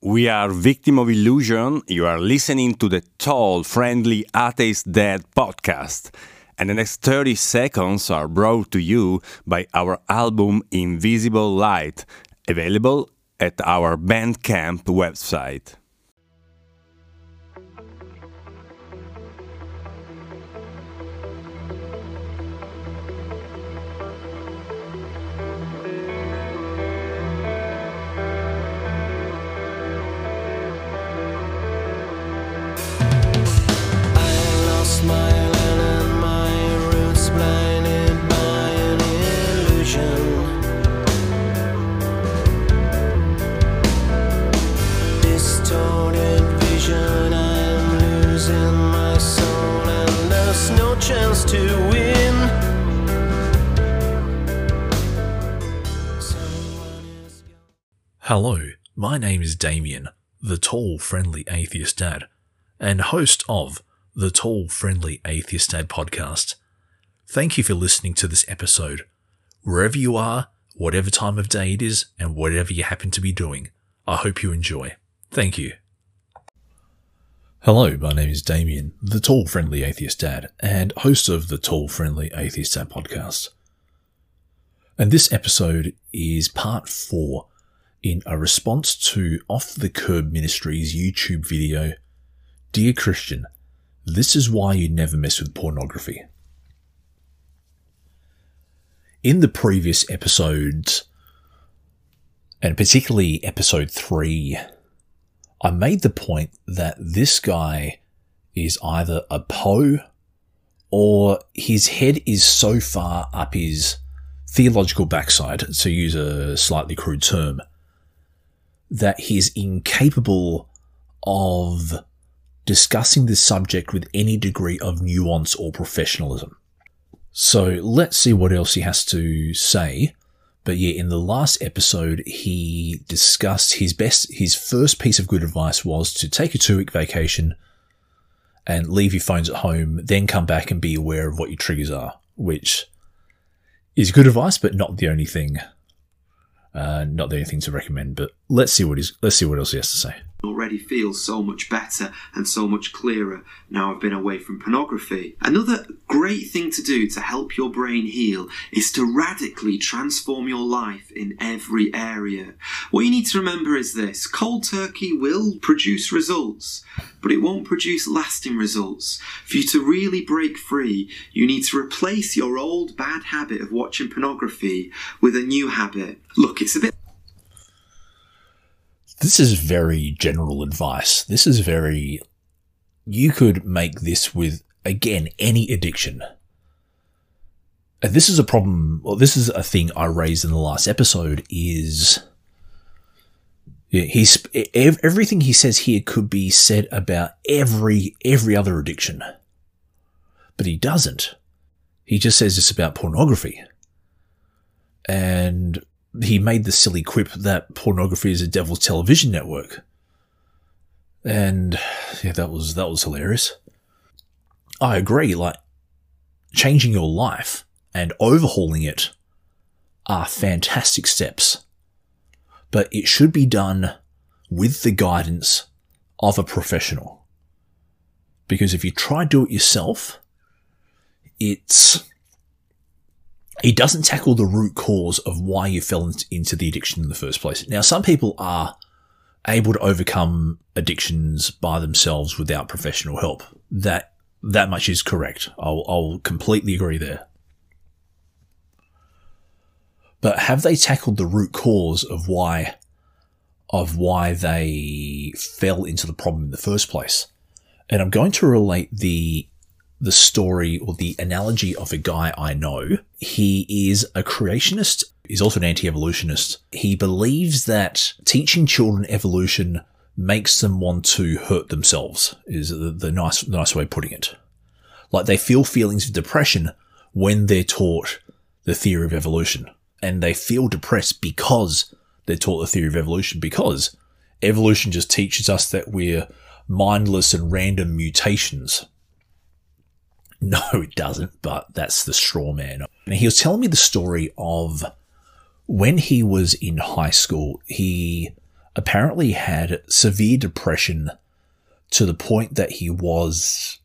We are Victim of Illusion. You are listening to the Tall, Friendly Atheist Dad podcast. And the next 30 seconds are brought to you by our album Invisible Light, available at our Bandcamp website. Hello, my name is Damien, the tall, friendly atheist dad, and host of the Tall, Friendly Atheist Dad podcast. Thank you for listening to this episode. Wherever you are, whatever time of day it is, and whatever you happen to be doing, I hope you enjoy. Thank you. Hello, my name is Damien, the Tall, Friendly Atheist Dad, and host of the Tall, Friendly Atheist Dad podcast. And this episode is part four in a response to Off the Kerb Ministries YouTube video Dear Christian, this is why you never mess with pornography. In the previous episodes, and particularly episode 3, I made the point that this guy is either a Poe or his head is so far up his theological backside, to use a slightly crude term, that he's incapable of discussing this subject with any degree of nuance or professionalism. So let's see what else he has to say. But yeah, in the last episode, he discussed his best, his first piece of good advice was to take a two week vacation and leave your phones at home, then come back and be aware of what your triggers are, which is good advice, but not the only thing, uh, not the only thing to recommend. But let's see what he's, let's see what else he has to say. already feel so much better and so much clearer now I've been away from pornography. Another great thing to do to help your brain heal is to radically transform your life in every area. What you need to remember is this cold turkey will produce results, but it won't produce lasting results. For you to really break free, you need to replace your old bad habit of watching pornography with a new habit. Look, it's a bit This is very general advice. This is very. You could make this with, again, any addiction. And this is a problem. Well, this is a thing I raised in the last episode is. He's ev- everything he says here could be said about every every other addiction, but he doesn't. He just says it's about pornography, and he made the silly quip that pornography is a devil's television network. And yeah, that was that was hilarious. I agree, like changing your life and overhauling it are fantastic steps. But it should be done with the guidance of a professional. Because if you try to do it yourself, it's he doesn't tackle the root cause of why you fell into the addiction in the first place. Now, some people are able to overcome addictions by themselves without professional help. That that much is correct. I'll, I'll completely agree there. But have they tackled the root cause of why of why they fell into the problem in the first place? And I'm going to relate the the story or the analogy of a guy I know. He is a creationist. He's also an anti-evolutionist. He believes that teaching children evolution makes them want to hurt themselves is the, the nice, the nice way of putting it. Like they feel feelings of depression when they're taught the theory of evolution and they feel depressed because they're taught the theory of evolution because evolution just teaches us that we're mindless and random mutations. No, it doesn't, but that's the straw man. And he was telling me the story of when he was in high school, he apparently had severe depression to the point that he was,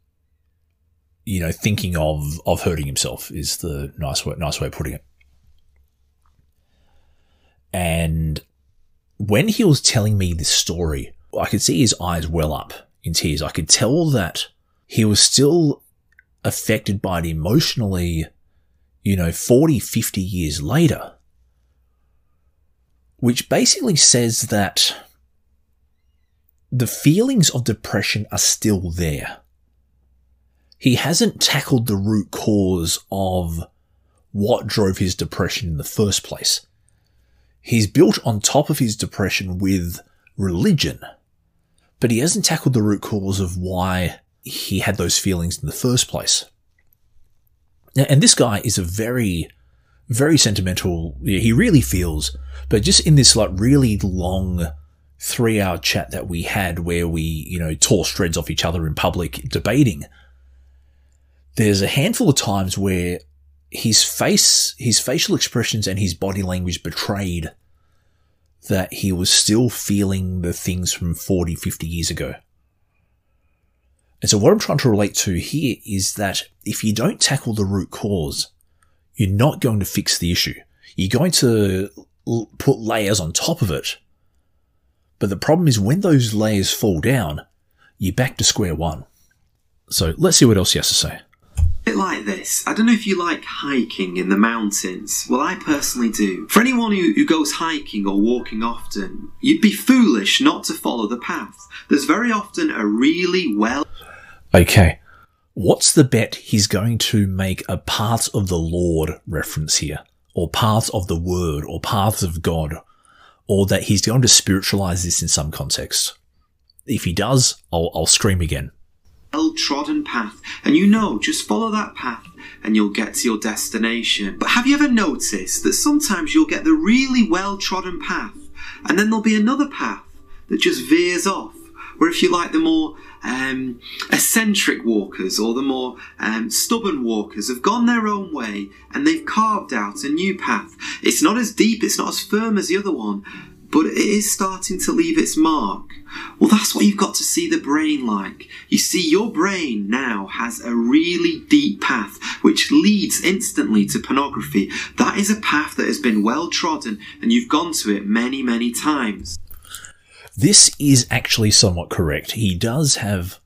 you know, thinking of of hurting himself. Is the nice way nice way of putting it. And when he was telling me this story, I could see his eyes well up in tears. I could tell that he was still affected by it emotionally, you know, 40, 50 years later. Which basically says that the feelings of depression are still there. He hasn't tackled the root cause of what drove his depression in the first place. He's built on top of his depression with religion, but he hasn't tackled the root cause of why he had those feelings in the first place. And this guy is a very, very sentimental, he really feels, but just in this like really long three hour chat that we had where we, you know, tore shreds off each other in public debating, there's a handful of times where his face, his facial expressions and his body language betrayed that he was still feeling the things from 40, 50 years ago. And so what I'm trying to relate to here is that if you don't tackle the root cause, you're not going to fix the issue. You're going to l- put layers on top of it. But the problem is when those layers fall down, you're back to square one. So let's see what else he has to say bit like this. I don't know if you like hiking in the mountains. Well, I personally do. For anyone who, who goes hiking or walking often, you'd be foolish not to follow the path. There's very often a really well. Okay. What's the bet he's going to make a paths of the Lord reference here? Or paths of the Word, or paths of God? Or that he's going to spiritualize this in some context? If he does, I'll, I'll scream again well trodden path, and you know, just follow that path and you'll get to your destination. But have you ever noticed that sometimes you'll get the really well trodden path, and then there'll be another path that just veers off? Where, if you like, the more um, eccentric walkers or the more um, stubborn walkers have gone their own way and they've carved out a new path. It's not as deep, it's not as firm as the other one, but it is starting to leave its mark. Well, that's what you've got to see the brain like. You see, your brain now has a really deep path which leads instantly to pornography. That is a path that has been well trodden and you've gone to it many, many times. This is actually somewhat correct. He does have.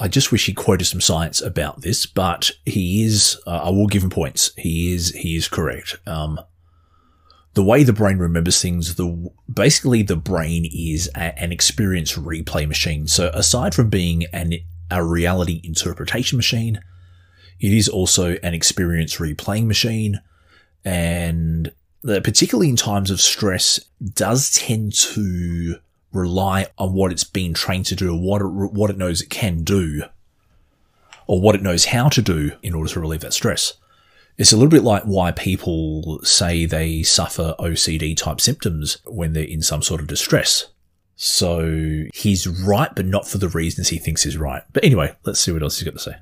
I just wish he quoted some science about this, but he is. Uh, I will give him points. He is. He is correct. Um, the way the brain remembers things, the basically the brain is a, an experience replay machine. So aside from being an a reality interpretation machine, it is also an experience replaying machine, and particularly in times of stress, does tend to rely on what it's been trained to do, or what it, what it knows it can do, or what it knows how to do in order to relieve that stress. It's a little bit like why people say they suffer OCD type symptoms when they're in some sort of distress. So he's right, but not for the reasons he thinks is right. But anyway, let's see what else he's got to say.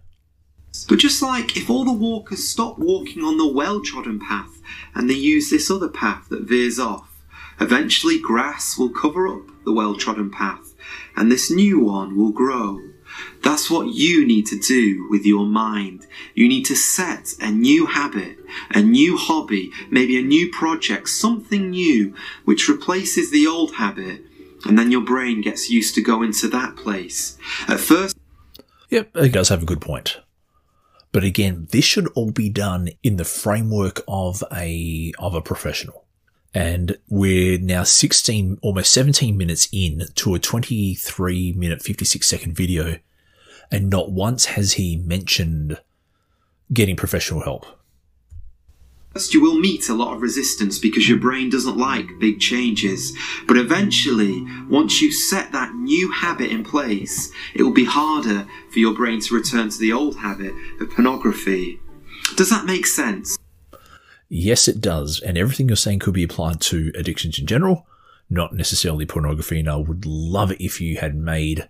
But just like if all the walkers stop walking on the well trodden path and they use this other path that veers off, eventually grass will cover up the well trodden path and this new one will grow. That's what you need to do with your mind. You need to set a new habit, a new hobby, maybe a new project, something new which replaces the old habit, and then your brain gets used to going to that place. At first, Yep, he does have a good point. But again, this should all be done in the framework of a of a professional. And we're now 16, almost 17 minutes in to a 23 minute, 56 second video and not once has he mentioned getting professional help. First, you will meet a lot of resistance because your brain doesn't like big changes. But eventually, once you set that new habit in place, it will be harder for your brain to return to the old habit of pornography. Does that make sense? Yes, it does. And everything you're saying could be applied to addictions in general, not necessarily pornography. And I would love it if you had made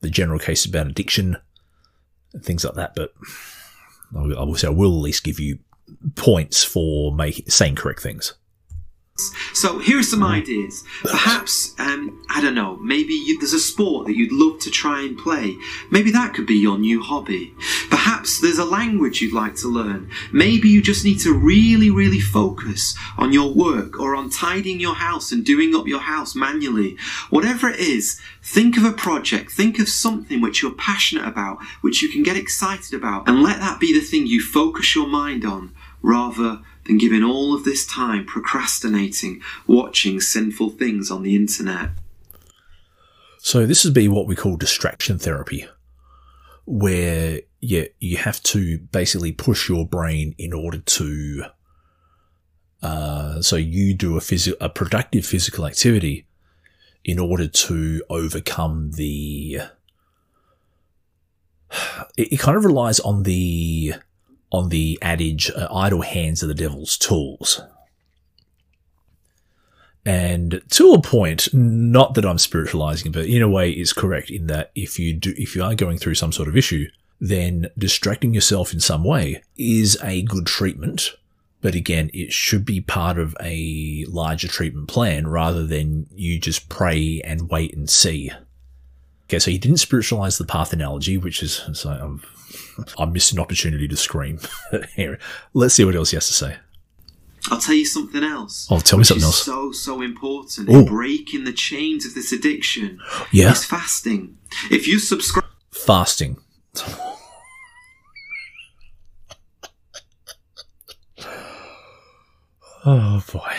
the general case about addiction and things like that. But I will say I will at least give you points for saying correct things. So here are some ideas. Perhaps, um, I don't know, maybe you, there's a sport that you'd love to try and play. Maybe that could be your new hobby. Perhaps there's a language you'd like to learn. Maybe you just need to really, really focus on your work or on tidying your house and doing up your house manually. Whatever it is, think of a project, think of something which you're passionate about, which you can get excited about, and let that be the thing you focus your mind on rather than giving all of this time procrastinating, watching sinful things on the internet. So this would be what we call distraction therapy, where you, you have to basically push your brain in order to, uh, so you do a phys- a productive physical activity in order to overcome the, it, it kind of relies on the, on the adage, uh, idle hands are the devil's tools. And to a point, not that I'm spiritualizing, but in a way it's correct in that if you do, if you are going through some sort of issue, then distracting yourself in some way is a good treatment. But again, it should be part of a larger treatment plan rather than you just pray and wait and see. Okay, so he didn't spiritualize the path analogy, which is so I'm, I missed an opportunity to scream. Here, let's see what else he has to say. I'll tell you something else. Oh, tell me something else. So, so important Ooh. in breaking the chains of this addiction Yeah, is fasting. If you subscribe fasting. Oh boy.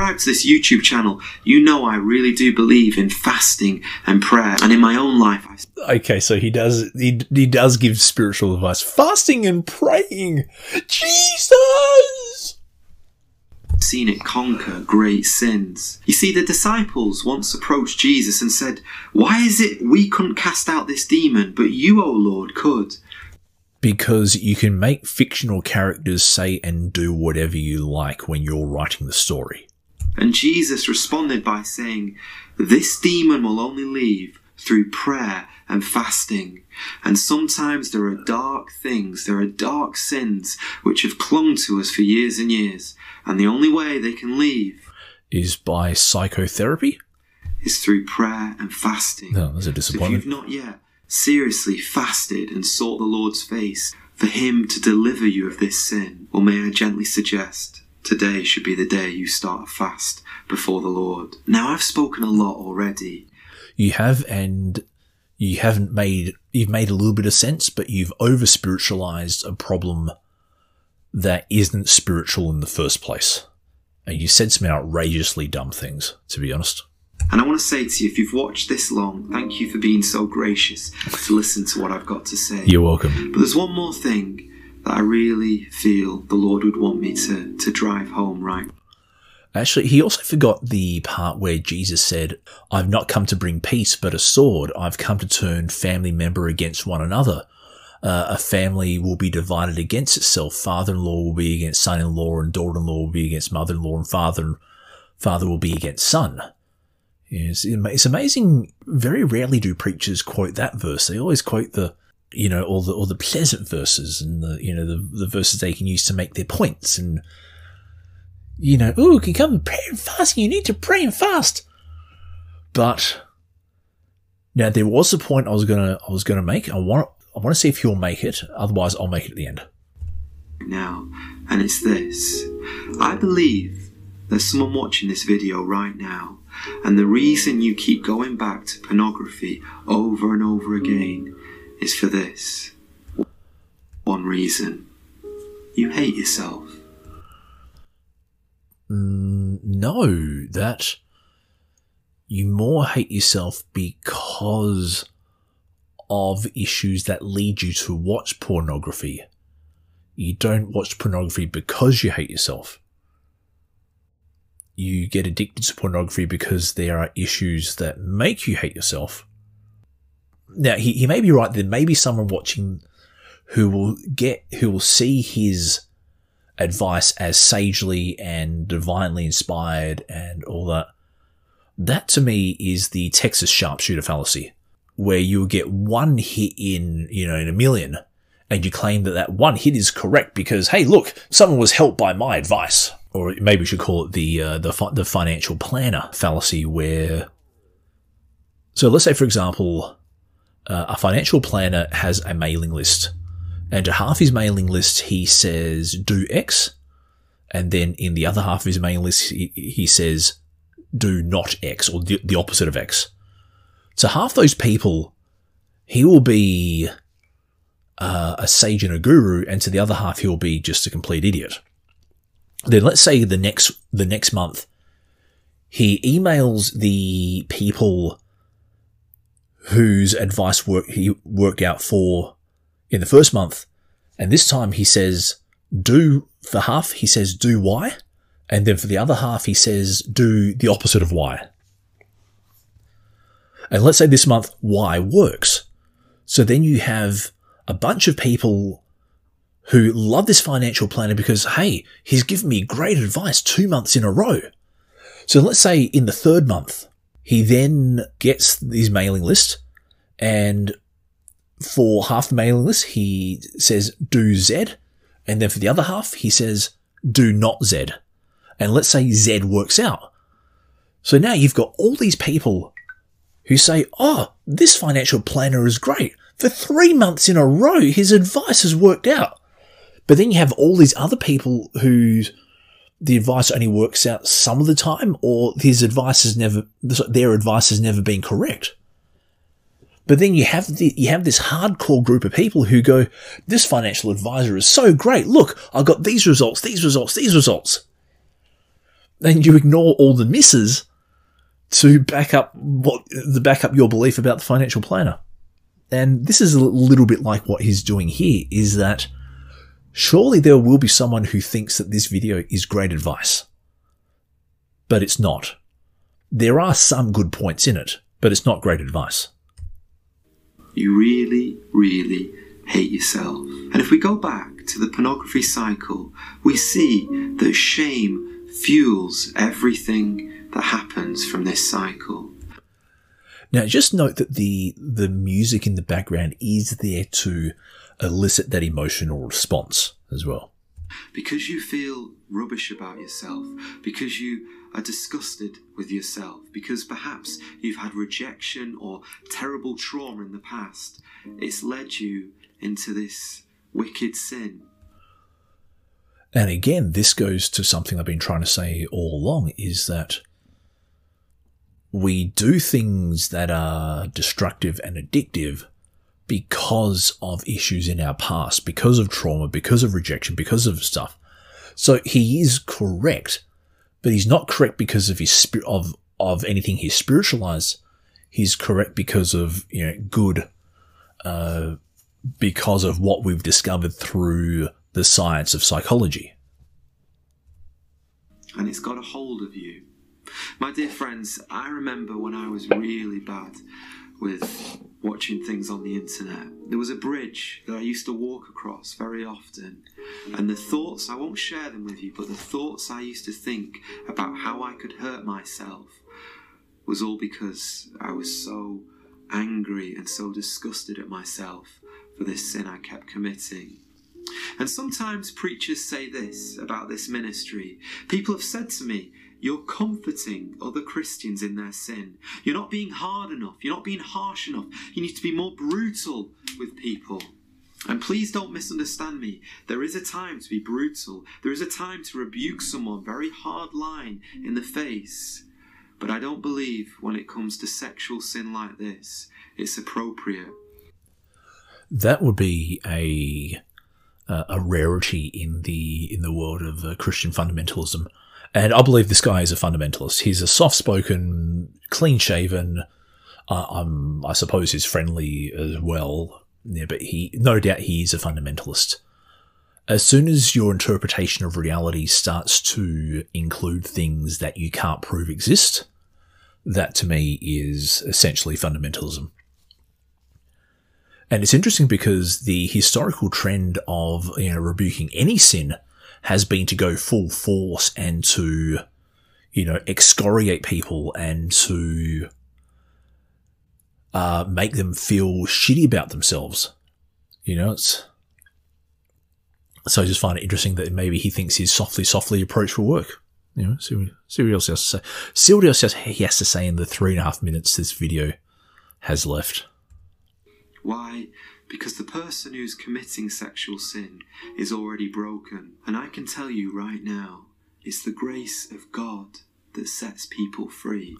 Subscribe to this YouTube channel, you know I really do believe in fasting and prayer. And in my own life, I've Okay, so he does he, he does give spiritual advice. Fasting and praying. Jesus. seen it conquer great sins. You see, the disciples once approached Jesus and said, Why is it we couldn't cast out this demon, but you, O Lord, could? Because you can make fictional characters say and do whatever you like when you're writing the story. And Jesus responded by saying, This demon will only leave through prayer and fasting. And sometimes there are dark things, there are dark sins which have clung to us for years and years. And the only way they can leave Is by psychotherapy? is through prayer and fasting. No, that's a So if disappointment. you've not yet seriously fasted and sought the Lord's face for Him to deliver you of this sin, or may I gently suggest today should be the day you start a fast before the Lord. Now, I've spoken a lot already. You have, and you haven't made, you've made a little bit of sense, but you've over spiritualized a problem that isn't spiritual in the first place. And you said some outrageously dumb things, to be honest. And I want to say to you, if you've watched this long, thank you for being so gracious to listen to what I've got to say. You're welcome. But there's one more thing that I really feel the Lord would want me to, to drive home right Actually, he also forgot the part where Jesus said, I've not come to bring peace, but a sword. I've come to turn family member against one another. Uh, a family will be divided against itself. Father-in-law will be against son-in-law and daughter-in-law will be against mother-in-law and father, father will be against son. It's, it's amazing. Very rarely do preachers quote that verse. They always quote the, you know, all the, all the pleasant verses and the, you know, the, the verses they can use to make their points and, you know, ooh, you can come and pray and fast. You need to pray and fast. But now there was a point I was gonna I was gonna make. I want I want to see if you'll make it. Otherwise, I'll make it at the end. now, and it's this. I believe there's someone watching this video right now, and the reason you keep going back to pornography over and over again is for this. One reason. You hate yourself. Mm, no, that you more hate yourself because of issues that lead you to watch pornography. You don't watch pornography because you hate yourself. You get addicted to pornography because there are issues that make you hate yourself. Now, he, he may be right. There may be someone watching who will get, who will see his advice as sagely and divinely inspired and all that. That to me is the Texas sharpshooter fallacy, where you get one hit in, you know, in a million and you claim that that one hit is correct because, hey, look, someone was helped by my advice. or maybe we should call it the uh, the fi- the financial planner fallacy, where so let's say, for example, uh, a financial planner has a mailing list, and to half his mailing list he says do X, and then in the other half of his mailing list he, he says do not X or the, the opposite of X. So half those people, he will be uh, a sage and a guru, and to the other half he'll be just a complete idiot. Then let's say the next the next month, he emails the people whose advice work he worked out for in the first month, and this time he says do for half he says do Y, and then for the other half he says do the opposite of Y. And let's say this month Y works. So then you have a bunch of people who love this financial planner because, hey, he's given me great advice two months in a row. So let's say in the third month, he then gets his mailing list and for half the mailing list, he says do Z. And then for the other half, he says do not Z. And let's say Z works out. So now you've got all these people who say, Oh, this financial planner is great. For three months in a row, his advice has worked out. But then you have all these other people whose the advice only works out some of the time, or his advice has never, their advice has never been correct. But then you have the, you have this hardcore group of people who go, this financial advisor is so great. Look, I got these results, these results, these results. And you ignore all the misses to back up what, the back up your belief about the financial planner. And this is a little bit like what he's doing here is that surely there will be someone who thinks that this video is great advice. But it's not. There are some good points in it, but it's not great advice. You really, really hate yourself. And if we go back to the pornography cycle, we see that shame fuels everything that happens from this cycle. Now, just note that the the music in the background is there to elicit that emotional response as well. Because you feel rubbish about yourself, because you are disgusted with yourself, because perhaps you've had rejection or terrible trauma in the past, it's led you into this wicked sin. And again, this goes to something I've been trying to say all along is that we do things that are destructive and addictive because of issues in our past, because of trauma, because of rejection, because of stuff. So he is correct, but he's not correct because of his spirit of of anything he's spiritualized. He's correct because of you know good, uh, because of what we've discovered through the science of psychology. and it's got a hold of you. My dear friends, I remember when I was really bad with watching things on the internet. There was a bridge that I used to walk across very often, and the thoughts, I won't share them with you, but the thoughts I used to think about how I could hurt myself was all because I was so angry and so disgusted at myself for this sin I kept committing. And sometimes preachers say this about this ministry. People have said to me, You're comforting other Christians in their sin. You're not being hard enough. You're not being harsh enough. You need to be more brutal with people. And please don't misunderstand me. There is a time to be brutal. There is a time to rebuke someone very hard line in the face. But I don't believe when it comes to sexual sin like this, it's appropriate. That would be a uh, a rarity in the in the world of uh, Christian fundamentalism, and I believe this guy is a fundamentalist. He's a soft-spoken, clean-shaven. Uh, um, I suppose he's friendly as well. Yeah, but he, no doubt, he's a fundamentalist. As soon as your interpretation of reality starts to include things that you can't prove exist, that to me is essentially fundamentalism. And it's interesting because the historical trend of you know rebuking any sin has been to go full force and to you know excoriate people and to uh, make them feel shitty about themselves. You know, it's So I just find it interesting that maybe he thinks his softly, softly approach will work. You know, see see what else he has to say. See what else he has to say in the three and a half minutes this video has left. Why? Because the person who's committing sexual sin is already broken. And I can tell you right now, it's the grace of God that sets people free.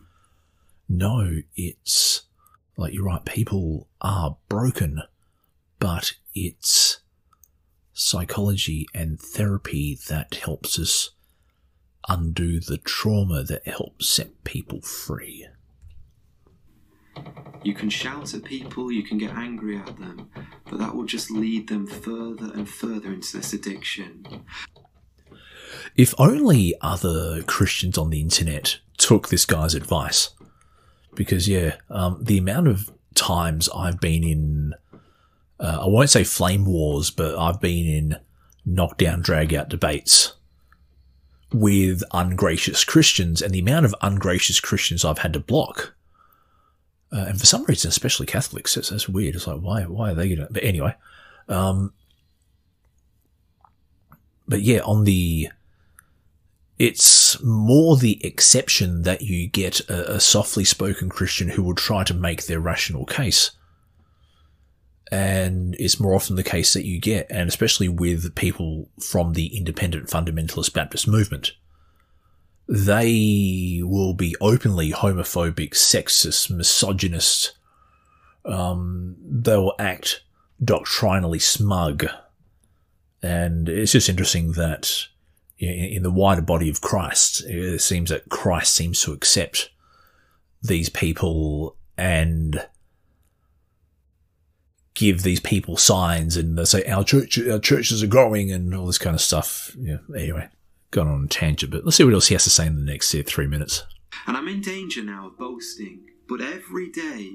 No, it's like you're right, people are broken, but it's psychology and therapy that helps us undo the trauma that helps set people free. You can shout at people, you can get angry at them, but that will just lead them further and further into this addiction. If only other Christians on the internet took this guy's advice. Because, yeah, um, the amount of times I've been in, uh, I won't say flame wars, but I've been in knockdown, drag out debates with ungracious Christians and the amount of ungracious Christians I've had to block. Uh, and for some reason, especially Catholics, it's, it's weird. It's like, why, why are they going to, but anyway, um, but yeah, on the, it's more the exception that you get a, a softly spoken Christian who will try to make their rational case. And it's more often the case that you get, and especially with people from the independent fundamentalist Baptist movement, they will be openly homophobic, sexist, misogynist. Um, they will act doctrinally smug. And it's just interesting that in, in the wider body of Christ, it seems that Christ seems to accept these people and give these people signs and they say our church our churches are growing and all this kind of stuff. Yeah. Anyway, gone on a tangent, but let's see what else he has to say in the next three minutes. And I'm in danger now of boasting, but every day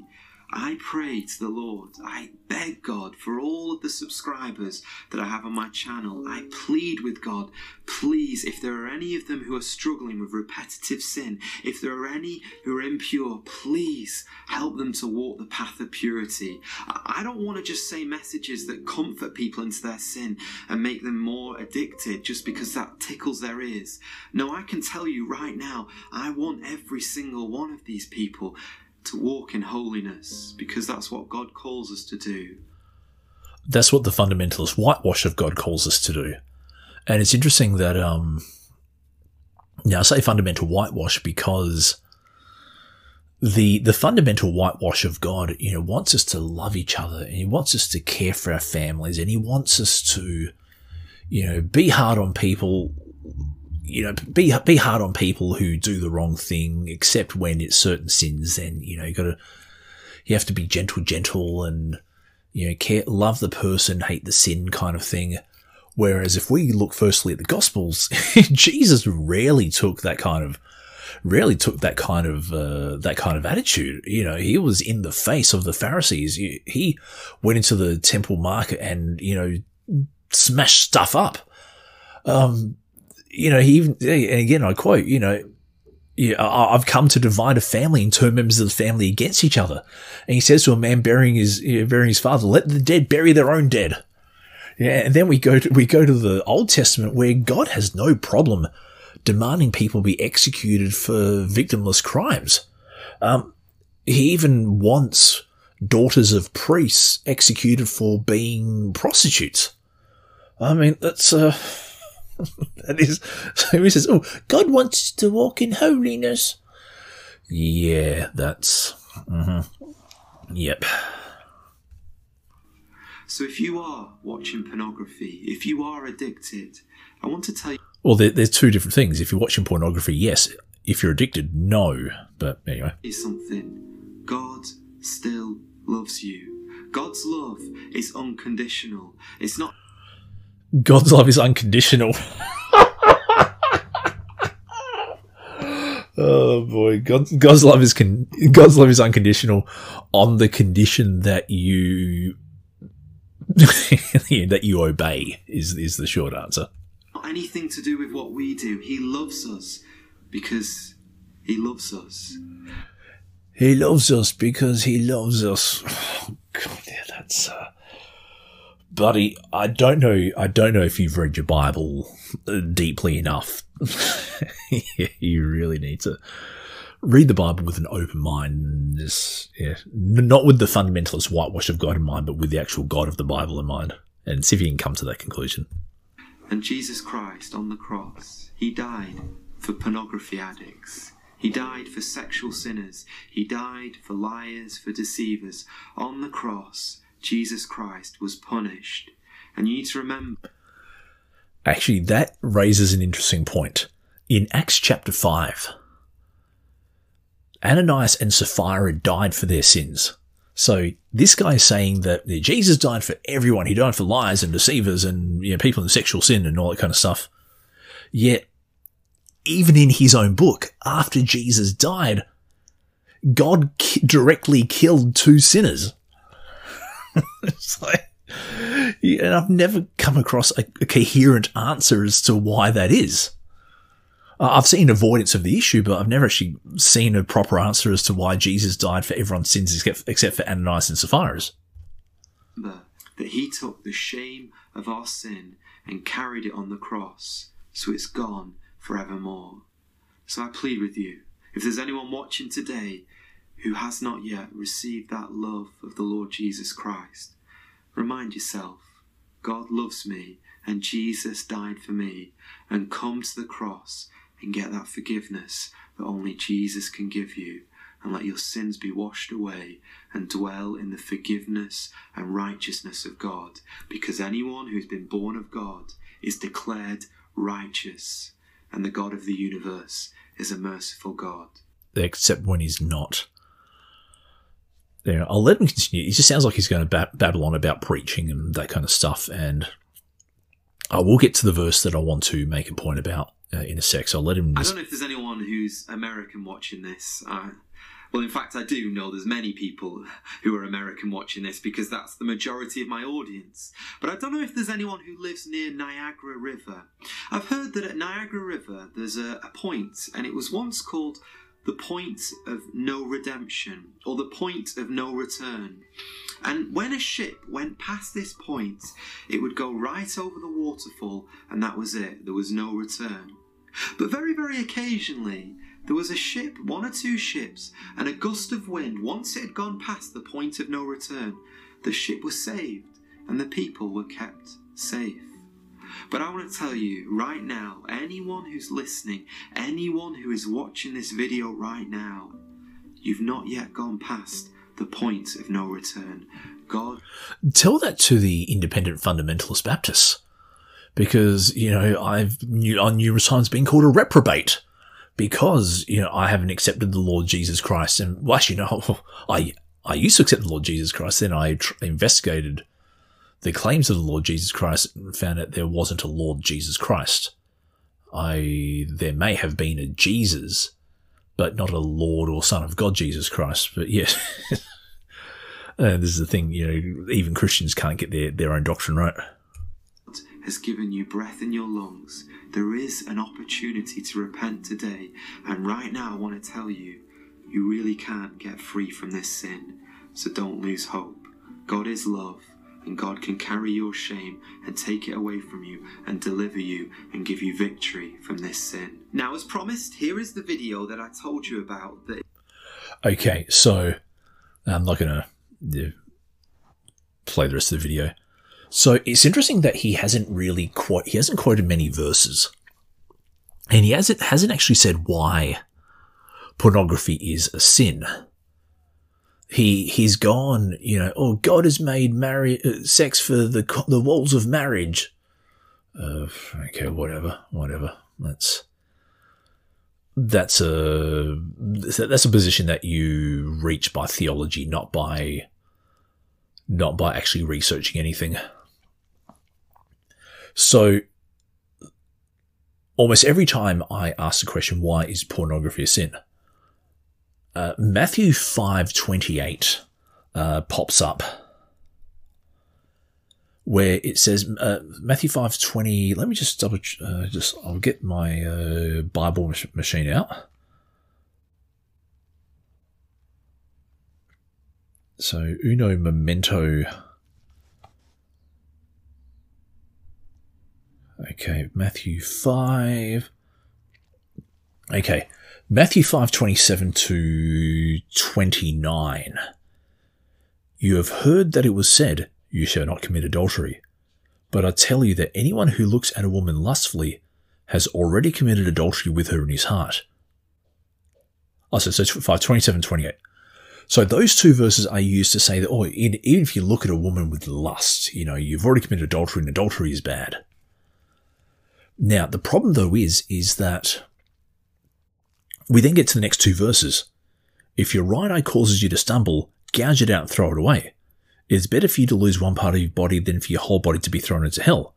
I pray to the Lord. I beg God for all of the subscribers that I have on my channel. I plead with God, please, if there are any of them who are struggling with repetitive sin, if there are any who are impure, please help them to walk the path of purity. I don't want to just say messages that comfort people into their sin and make them more addicted just because that tickles their ears. No, I can tell you right now, I want every single one of these people to walk in holiness because that's what God calls us to do. That's what the fundamentalist whitewash of God calls us to do. And it's interesting that, um, now I say fundamental whitewash because the, the fundamental whitewash of God, you know, wants us to love each other and he wants us to care for our families and he wants us to, you know, be hard on people you know, be be hard on people who do the wrong thing, except when it's certain sins. Then you know you got to you have to be gentle, gentle, and you know, care, love the person, hate the sin, kind of thing. Whereas if we look firstly at the Gospels, Jesus rarely took that kind of rarely took that kind of uh, that kind of attitude. You know, he was in the face of the Pharisees. He, he went into the temple market and you know smashed stuff up. Um, you know, he even, and again, I quote, you know, yeah, I've come to divide a family and turn members of the family against each other. And he says to a man burying his, burying his father, let the dead bury their own dead. Yeah. And then we go to, we go to the Old Testament where God has no problem demanding people be executed for victimless crimes. Um, he even wants daughters of priests executed for being prostitutes. I mean, that's, uh, that is, so he says, "Oh, God wants us to walk in holiness." Yeah, that's. Mm-hmm. Yep. So if you are watching pornography, if you are addicted, I want to tell you Well, there, there's two different things. If you're watching pornography, yes. If you're addicted, no. But anyway, Is something. God still loves you. God's love is unconditional. It's not God's love is unconditional. oh boy, God, God's love is con- God's love is unconditional on the condition that you that you obey is is the short answer. anything to do with what we do. He loves us because he loves us. He loves us because he loves us. Oh, God, yeah, that's uh, buddy, I don't know. I don't know if you've read your Bible uh, deeply enough. you really need to read the Bible with an open mind. Yeah, not with the fundamentalist whitewash of God in mind, but with the actual God of the Bible in mind, and see if you can come to that conclusion. And Jesus Christ on the cross, he died for pornography addicts. He died for sexual sinners. He died for liars, for deceivers. On the cross, Jesus Christ was punished. And you need to remember Actually, that raises an interesting point. In Acts chapter 5, Ananias and Sapphira died for their sins. So this guy is saying that Jesus died for everyone. He died for liars and deceivers and you know, people in sexual sin and all that kind of stuff. Yet, even in his own book, after Jesus died, God ki- directly killed two sinners. it's like, and I've never come across a, a coherent answer as to why that is. I've seen avoidance of the issue, but I've never actually seen a proper answer as to why Jesus died for everyone's sins except for Ananias and Sapphira's. that he took the shame of our sin and carried it on the cross, so it's gone forevermore. So I plead with you, if there's anyone watching today who has not yet received that love of the Lord Jesus Christ, remind yourself God loves me and Jesus died for me, and come to the cross and get that forgiveness that only Jesus can give you, and let your sins be washed away and dwell in the forgiveness and righteousness of God, because anyone who's been born of God is declared righteous, and the God of the universe is a merciful God. except when he's not. You know, I'll let him continue. He just sounds like he's going to bab- babble on about preaching and that kind of stuff. And I will get to the verse that I want to make a point about uh, in a sec. So I'll let him. I don't know if there's anyone who's American watching this. Uh, well, in fact, I do know there's many people who are American watching this because that's the majority of my audience. But I don't know if there's anyone who lives near Niagara River. I've heard that at Niagara River there's a, a point, and it was once called the point of no redemption or the point of no return. And when a ship went past this point, it would go right over the waterfall, and that was it. There was no return. But very, very occasionally, there was a ship, one or two ships, and a gust of wind. Once it had gone past the point of no return, the ship was saved and the people were kept safe. But I want to tell you right now anyone who's listening, anyone who is watching this video right now, you've not yet gone past the point of no return. God tell that to the independent fundamentalist Baptists. Because, you know, I've on numerous times been called a reprobate because, you know, I haven't accepted the Lord Jesus Christ. And, well, actually, no, I, I used to accept the Lord Jesus Christ. Then I tr- investigated the claims of the Lord Jesus Christ and found out there wasn't a Lord Jesus Christ. I, there may have been a Jesus, but not a Lord or Son of God Jesus Christ. But yes, this is the thing, you know, even Christians can't get their, their own doctrine right. has given you breath in your lungs. There is an opportunity to repent today. And right now, I want to tell you, you really can't get free from this sin. So don't lose hope. God is love, and God can carry your shame and take it away from you and deliver you and give you victory from this sin. Now, as promised, here is the video that I told you about that Okay, so I'm not going to uh, play the rest of the video. So it's interesting that he hasn't really quote he hasn't quoted many verses, and he hasn't hasn't actually said why pornography is a sin. He he's gone, you know. Oh, God has made marriage uh, sex for the the walls of marriage. Uh, okay, whatever, whatever. That's that's a that's a position that you reach by theology, not by not by actually researching anything. So almost every time I ask the question, why is pornography a sin? Uh, Matthew 5.28 uh, pops up where it says, uh, Matthew 5.20, let me just double, uh, just, I'll get my uh, Bible machine out. So, uno memento Okay, Matthew 5. Okay, Matthew 5 27 to 29. You have heard that it was said, You shall not commit adultery. But I tell you that anyone who looks at a woman lustfully has already committed adultery with her in his heart. Oh, so, so 5 27 28. So those two verses are used to say that, oh, even if you look at a woman with lust, you know, you've already committed adultery and adultery is bad. Now, the problem though is, is that we then get to the next two verses. If your right eye causes you to stumble, gouge it out and throw it away. It's better for you to lose one part of your body than for your whole body to be thrown into hell.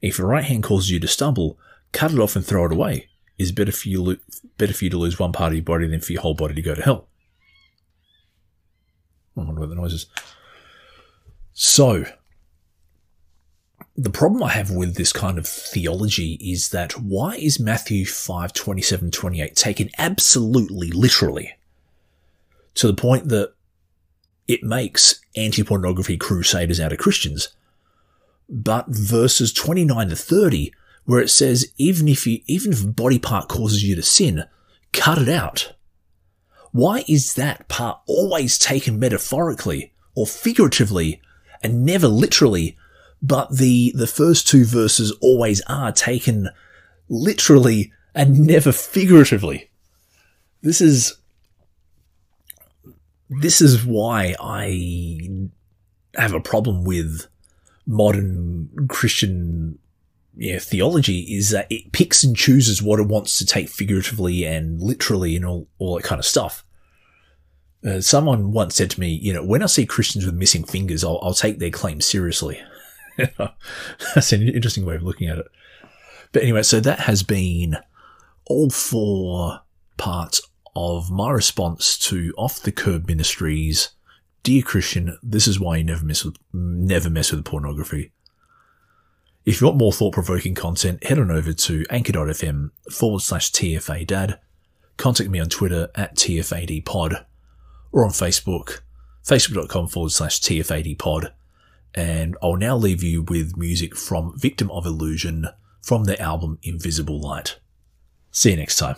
If your right hand causes you to stumble, cut it off and throw it away. It's better for you, lo- better for you to lose one part of your body than for your whole body to go to hell. I wonder what the noise is. So, the problem I have with this kind of theology is that why is Matthew 5 27 28 taken absolutely literally to the point that it makes anti pornography crusaders out of Christians? But verses 29 to 30, where it says, even if you, even if a body part causes you to sin, cut it out. Why is that part always taken metaphorically or figuratively and never literally but the the first two verses always are taken literally and never figuratively. This is this is why I have a problem with modern Christian you know, theology is that it picks and chooses what it wants to take figuratively and literally and all, all that kind of stuff. Uh, someone once said to me, you know, when I see Christians with missing fingers, I'll, I'll take their claims seriously. That's an interesting way of looking at it. But anyway, so that has been all four parts of my response to Off the Kerb Ministries. Dear Christian, this is why you never mess with never mess with pornography. If you want more thought provoking content, head on over to anchor.fm forward slash TFA dad. Contact me on Twitter at TFADpod or on Facebook, facebook.com forward slash TFADpod. And I'll now leave you with music from Victim of Illusion from their album Invisible Light. See you next time.